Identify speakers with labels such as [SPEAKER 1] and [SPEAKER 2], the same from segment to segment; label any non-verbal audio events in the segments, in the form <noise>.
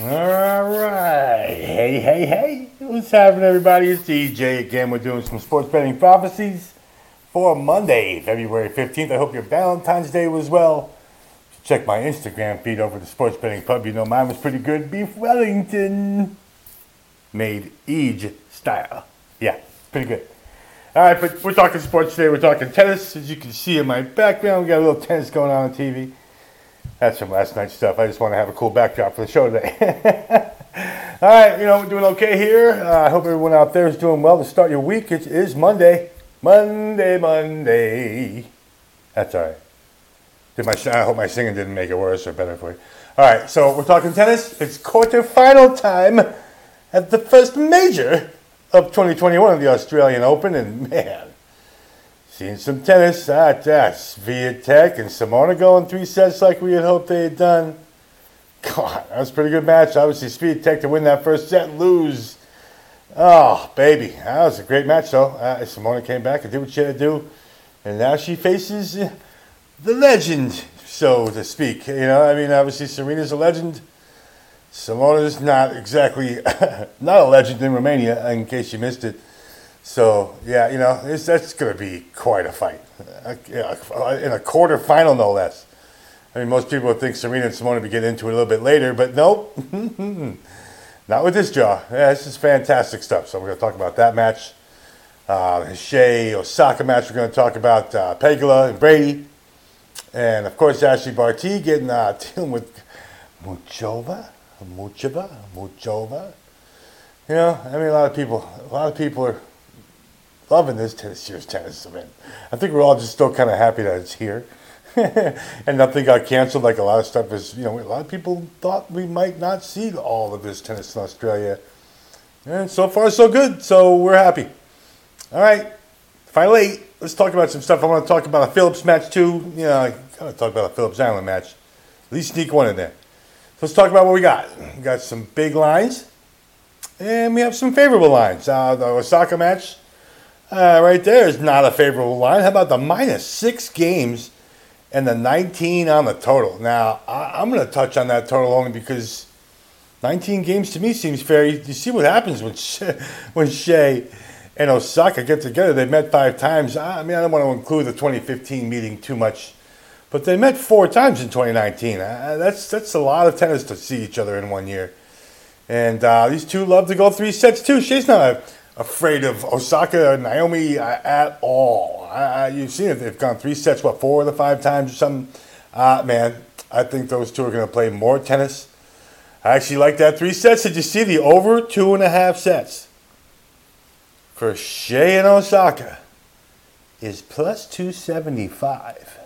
[SPEAKER 1] All right. Hey, hey, hey. What's happening, everybody? It's EJ again. We're doing some sports betting prophecies for Monday, February 15th. I hope your Valentine's Day was well. Check my Instagram feed over the Sports Betting Pub. You know mine was pretty good. Beef Wellington. Made EJ style. Yeah, pretty good. All right, but we're talking sports today. We're talking tennis. As you can see in my background, we got a little tennis going on on TV. That's some last night's stuff. I just want to have a cool backdrop for the show today. <laughs> All right, you know, we're doing okay here. Uh, I hope everyone out there is doing well to start your week. It is Monday. Monday, Monday. That's all right. Did my, I hope my singing didn't make it worse or better for you. All right, so we're talking tennis. It's quarterfinal time at the first major of 2021 of the Australian Open, and man, seeing some tennis. Ah, that's Swiatek and Simona going three sets like we had hoped they had done. God, that was a pretty good match. Obviously, Swiatek to win that first set, and lose. Oh, baby, that was a great match though. Uh, Simona came back and did what she had to do, and now she faces the legend, so to speak. You know, I mean, obviously Serena's a legend. Simona's not exactly <laughs> not a legend in Romania, in case you missed it. So yeah, you know, that's going to be quite a fight, in a quarterfinal, no less. I mean, most people would think Serena and Simona would get into it a little bit later, but nope, <laughs> not with this jaw. Yeah, this is fantastic stuff. So we're going to talk about that match, uh, Hsieh Osaka match. We're going to talk about uh, Pegula and Brady, and of course Ashley Barty getting uh, <laughs> dealing with Muchova. Muchova, Muchova. You know, I mean, a lot of people, a lot of people are loving this tennis year's tennis event. I think we're all just still kind of happy that it's here, <laughs> and nothing got canceled. Like a lot of stuff is, you know, a lot of people thought we might not see all of this tennis in Australia, and so far so good. So we're happy. All right, finally, let's talk about some stuff. I want to talk about a Phillips match too. You know, I gotta talk about a Phillips Island match. At least sneak one in there. Let's talk about what we got. We got some big lines, and we have some favorable lines. Uh, the Osaka match, uh, right there, is not a favorable line. How about the minus six games and the 19 on the total? Now, I, am going to touch on that total only because 19 games to me seems fair. You, you see what happens when <laughs> Hsieh, when Hsieh and Osaka get together. They met five times. I mean, I don't want to include the 2015 meeting too much but they met four times in 2019. Uh, that's that's a lot of tennis to see each other in one year. And uh, these two love to go three sets too. She's not a, afraid of Osaka or Naomi at all. you've seen it; they've gone three sets, what four of the five times or something. Uh, man, I think those two are going to play more tennis. I actually like that three sets. Did you see the over two and a half sets for Hsieh and Osaka? Is plus two seventy five.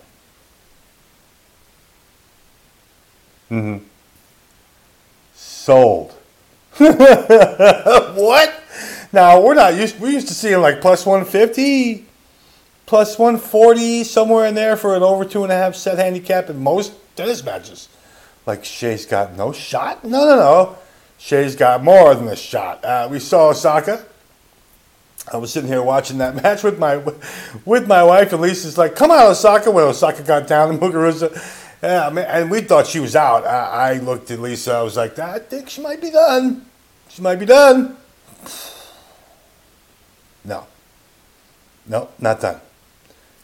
[SPEAKER 1] Mm-hmm. Sold. <laughs> what? Now we're not used. We used to seeing like plus one fifty, plus one forty somewhere in there for an over two and a half set handicap in most tennis matches. Like Hsieh's got no shot. No, no, no. Hsieh's got more than a shot. Uh, we saw Osaka. I was sitting here watching that <laughs> match with my with my wife, and Lisa's like, "Come on, Osaka!" When Osaka got down to Muguruza, yeah, I mean, and we thought she was out. I, I looked at Lisa. I was like, I think she might be done. She might be done. No. No, not done.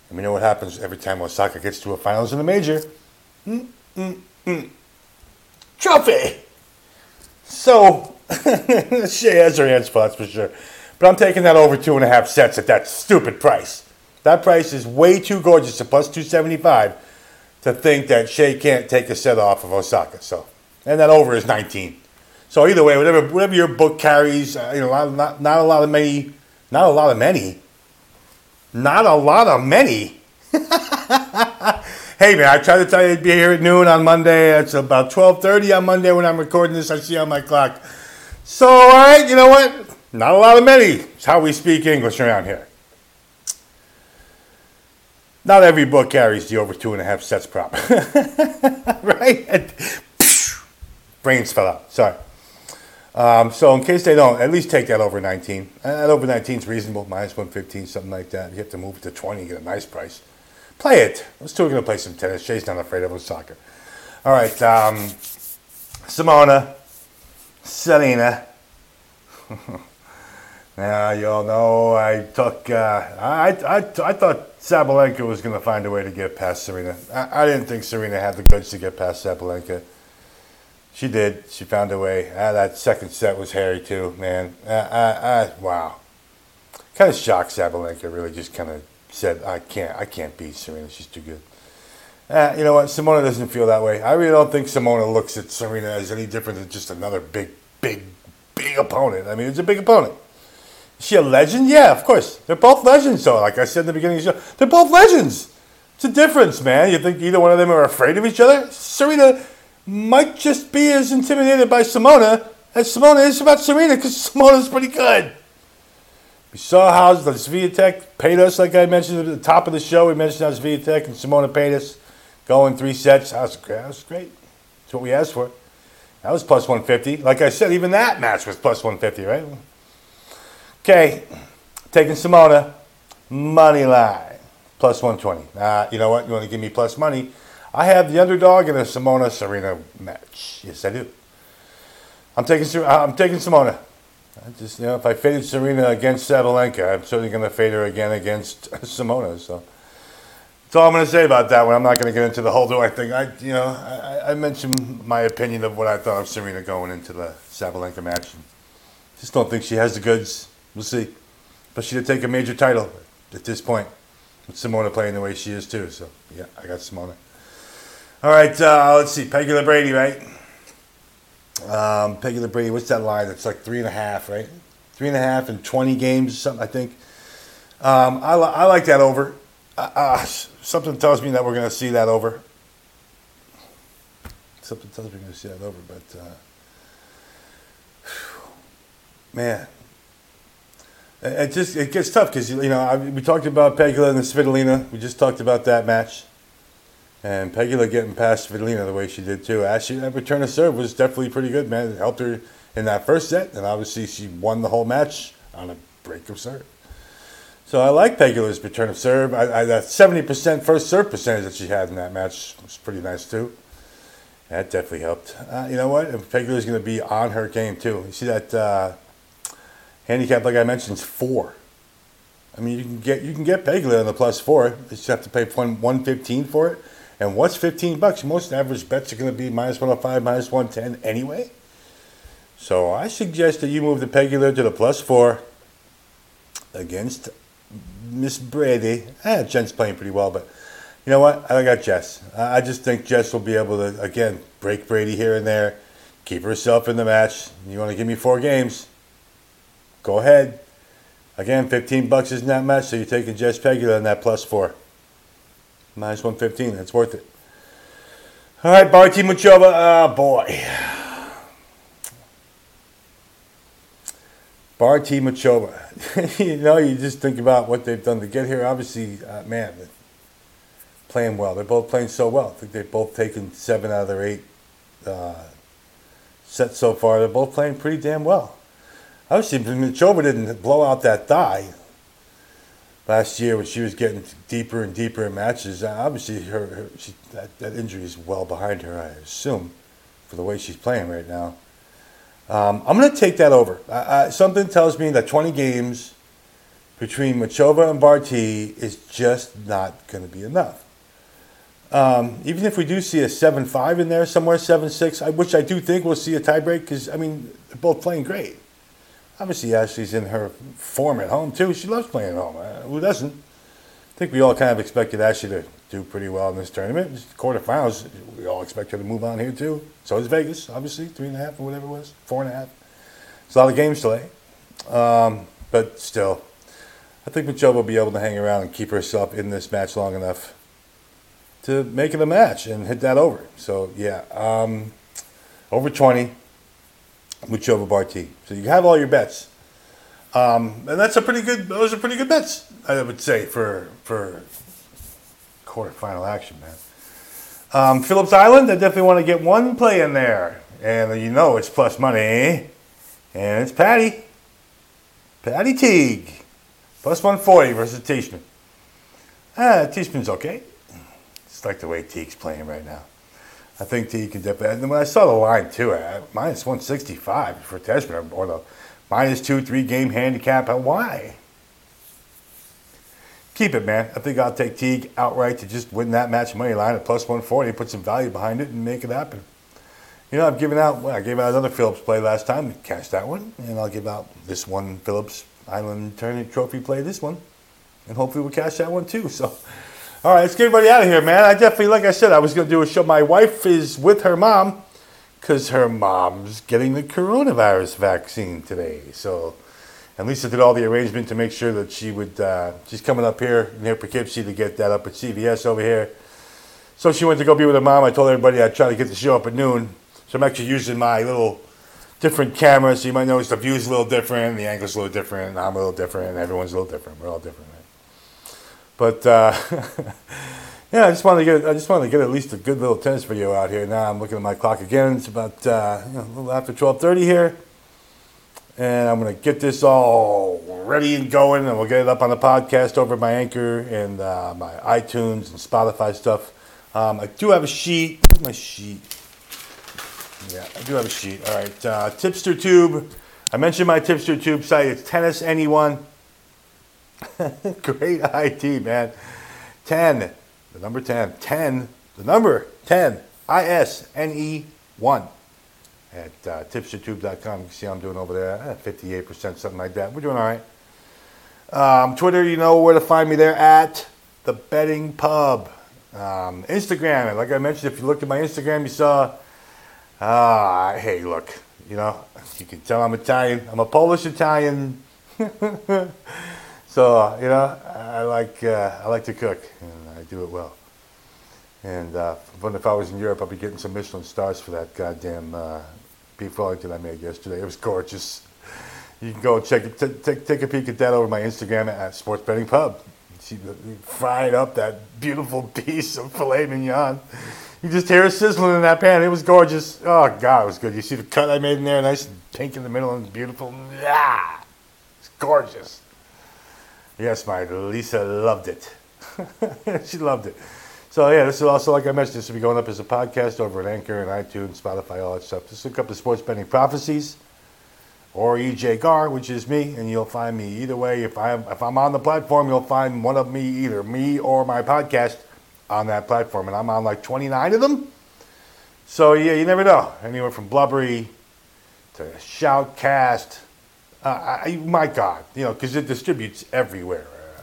[SPEAKER 1] And we know what happens every time Osaka gets to a finals in a major. Mm, mm, mm. Trophy! So, she has her hand spots for sure. But I'm taking that over two and a half sets at that stupid price. That price is way too gorgeous at plus 275 to think that Hsieh can't take a set off of Osaka. So, and that over is 19. So either way, whatever whatever your book carries, uh, you know, not, not not a lot of many, not a lot of many, not a lot of many. <laughs> hey man, I tried to tell you to be here at noon on Monday. It's about 12:30 on Monday when I'm recording this. I see on my clock. So all right, you know what? Not a lot of many. It's how we speak English around here. Not every book carries the over two and a half sets prop. <laughs> right? <laughs> Brains fell out. Sorry. Um, so in case they don't, at least take that over 19. Uh, that over 19 is reasonable, minus 115, something like that. You have to move it to 20 and get a nice price. Play it. Let's two are going to play some tennis. Hsieh's not afraid of Osaka. All right. Um, Simona. Serena. <laughs> now you all know I took. Uh, I, I I thought Sabalenka was going to find a way to get past Serena. I, I didn't think Serena had the goods to get past Sabalenka. She did. She found a way. Ah, that second set was hairy too, man. Ah, ah, ah, wow. Kind of shocked Sabalenka. Really, just kind of said, "I can't. I can't beat Serena. She's too good." Uh, you know what? Simona doesn't feel that way. I really don't think Simona looks at Serena as any different than just another big, big, big opponent. I mean, it's a big opponent. Is she a legend? Yeah, of course. They're both legends, though. Like I said in the beginning of the show, they're both legends. It's a difference, man. You think either one of them are afraid of each other? Serena might just be as intimidated by Simona as Simona is about Serena because Simona's pretty good. We saw how the Swiatek paid us, like I mentioned at the top of the show. We mentioned how Swiatek and Simona paid us going three sets. That was, that was great. That's what we asked for. That was plus 150. Like I said, even that match was plus 150, right? Okay, taking Simona, money line, plus 120. Uh, you know what? You want to give me plus money? I have the underdog in a Simona Serena match. Yes, I do. I'm taking I'm taking Simona. I just you know, if I faded Serena against Sabalenka, I'm certainly going to fade her again against <laughs> Simona. So that's all I'm going to say about that one. I'm not going to get into the whole do I think. I, you know, I, I, mentioned my opinion of what I thought of Serena going into the Sabalenka match. Just don't think she has the goods. We'll see. But she did take a major title at this point. With Simona playing the way she is too. So yeah, I got Simona. All right, uh, let's see. Pegula Brady, right? Um, Pegula Brady, what's that line? It's like three and a half, right? Three and a half in 20 games, something I think. Um, I, li- I like that over. Uh, uh, something tells me that we're going to see that over. Something tells me we're going to see that over, but uh, man, it just it gets tough because you know I, we talked about Pegula and the Svitolina. We just talked about that match, and Pegula getting past Svitolina the way she did too. Actually, that return of serve was definitely pretty good, man. It helped her in that first set, and obviously she won the whole match on a break of serve. So I like Pegula's return of serve. I, I, that 70% first serve percentage that she had in that match was pretty nice too. That definitely helped. Uh, you know what? Pegula's going to be on her game too. You see that uh, handicap, like I mentioned, is four. I mean, you can get you can get Pegula on the plus four. You just have to pay one one fifteen for it. And what's fifteen bucks? Most average bets are going to be minus one hundred oh five, minus one ten anyway. So I suggest that you move the Pegula to the plus four against Miss Brady. Eh, Jen's playing pretty well, but you know what? I got Jess. I just think Jess will be able to again break Brady here and there, keep herself in the match. You want to give me four games? Go ahead. Again, 15 bucks isn't that much, so you're taking Jess Pegula in that plus four. Minus 115. That's worth it. All right, Barty Muchova. Oh, boy. Barty Muchova. <laughs> you know, you just think about what they've done to get here. Obviously, uh, man, playing well. They're both playing so well. I think they've both taken seven out of their eight uh, sets so far. They're both playing pretty damn well. Obviously, Muchova didn't blow out that thigh last year when she was getting deeper and deeper in matches. Obviously, her, her she, that, that injury is well behind her, I assume, for the way she's playing right now. Um, I'm going to take that over. Uh, something tells me that 20 games between Muchova and Barty is just not going to be enough. Um, even if we do see a 7-5 in there somewhere, 7-6, which I do think we'll see a tiebreak because, I mean, they're both playing great. Obviously, Ashley's in her form at home, too. She loves playing at home. Uh, who doesn't? I think we all kind of expected Ashley to do pretty well in this tournament. quarterfinals, we all expect her to move on here too. So is Vegas, obviously, three and a half or whatever it was, four and a half. It's a lot of games today. Um, but still, I think Michelle will be able to hang around and keep herself in this match long enough to make it a match and hit that over. So yeah, um, over 20, Muchova Barty. So you have all your bets. Um, and that's a pretty good. Those are pretty good bets, I would say, for for quarterfinal action, man. Um, Phillips Island, I definitely want to get one play in there, and you know it's plus money, and it's Patty, Patty Teague, plus one forty versus Teichmann. Ah, Teichmann's okay. It's like the way Teague's playing right now. I think T can dip definitely. And when I saw the line too, at minus 165 for Teichmann, or the minus two, three game handicap. Why? Keep it, man. I think I'll take Teague outright to just win that match money line at plus 140, put some value behind it, and make it happen. You know, I've given out, well, I gave out another Phillips play last time, cash that one, and I'll give out this one Phillips Island Tournament Trophy play this one, and hopefully we'll cash that one too. <laughs> So, all right, let's get everybody out of here, man. I definitely, like I said, I was going to do a show. My wife is with her mom because her mom's getting the coronavirus vaccine today. So, and Lisa did all the arrangement to make sure that she would, uh, she's coming up here near Poughkeepsie to get that up at CVS over here. So she went to go be with her mom. I told everybody I'd try to get the show up at noon. So I'm actually using my little different camera. So you might notice the view's a little different, the angle's a little different, I'm a little different, everyone's a little different. We're all different? But uh, <laughs> yeah, I just wanted to get I just wanted to get at least a good little tennis video out here. Now I'm looking at my clock again. It's about uh, you know, a little after 12:30 here, and I'm gonna get this all ready and going, and we'll get it up on the podcast over my Anchor and uh, my iTunes and Spotify stuff. Um, I do have a sheet. Where's my sheet? Yeah, I do have a sheet. All right, uh, Tipster Tube. I mentioned my Tipster Tube site. It's Tennis Anyone. <laughs> Great IT, man. 10, the number 10. 10, the number 10. I S N E 1 at uh. You can see I'm doing over there. 58%, something like that. We're doing all right. Um, Twitter, you know where to find me there at the betting pub. Um, Instagram, like I mentioned, if you looked at my Instagram, you saw Ah, hey, look, you know, <laughs> you can tell I'm Italian. I'm a Polish Italian. <laughs> so, you know, I like uh, I like to cook, and I do it well. And uh, if I was in Europe, I'd be getting some Michelin stars for that goddamn uh, beef Wellington I made yesterday. It was gorgeous. You can go check it, t- t- take a peek at that over my Instagram at Sports Betting Pub. See, fried up that beautiful <laughs> piece of filet mignon. You just hear it sizzling in that pan. It was gorgeous. Oh God, it was good. You see the cut I made in there, nice and pink in the middle and beautiful. Yeah, it's gorgeous. Yes, my Lisa loved it. <laughs> she loved it. So yeah, this is also like I mentioned. This will be going up as a podcast over at Anchor and iTunes, Spotify, all that stuff. Just look up the Sports Betting Prophecies or EJ Garr, which is me, and you'll find me either way. If I'm if I'm on the platform, you'll find one of me, either me or my podcast on that platform, and I'm on like 29 of them. So yeah, you never know. Anywhere from Blubrry to shoutcast. Uh, I, my God, you know, because it distributes everywhere. Uh,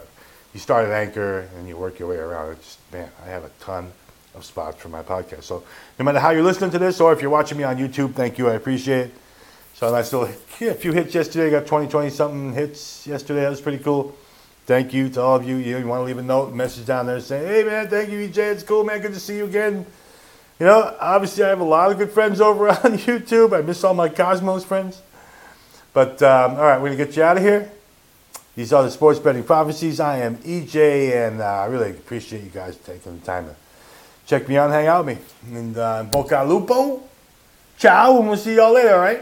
[SPEAKER 1] you start at Anchor and you work your way around. It's man, I have a ton of spots for my podcast. So no matter how you're listening to this or if you're watching me on YouTube, thank you. I appreciate it. So I still yeah, a few hits yesterday. Got 20, 20 something hits yesterday. That was pretty cool thank you to all of you. You want to leave a note, message down there saying, hey, man, thank you, EJ. It's cool, man. Good to see you again. You know, obviously, I have a lot of good friends over <laughs> on YouTube. I miss all my Cosmos friends. But, um, all right, we're to get you out of here. These are the Sports Betting Prophecies. I am EJ, and uh, I really appreciate you guys taking the time to check me out and hang out with me. And uh, Boca Lupo, ciao, and we'll see y'all later, all right?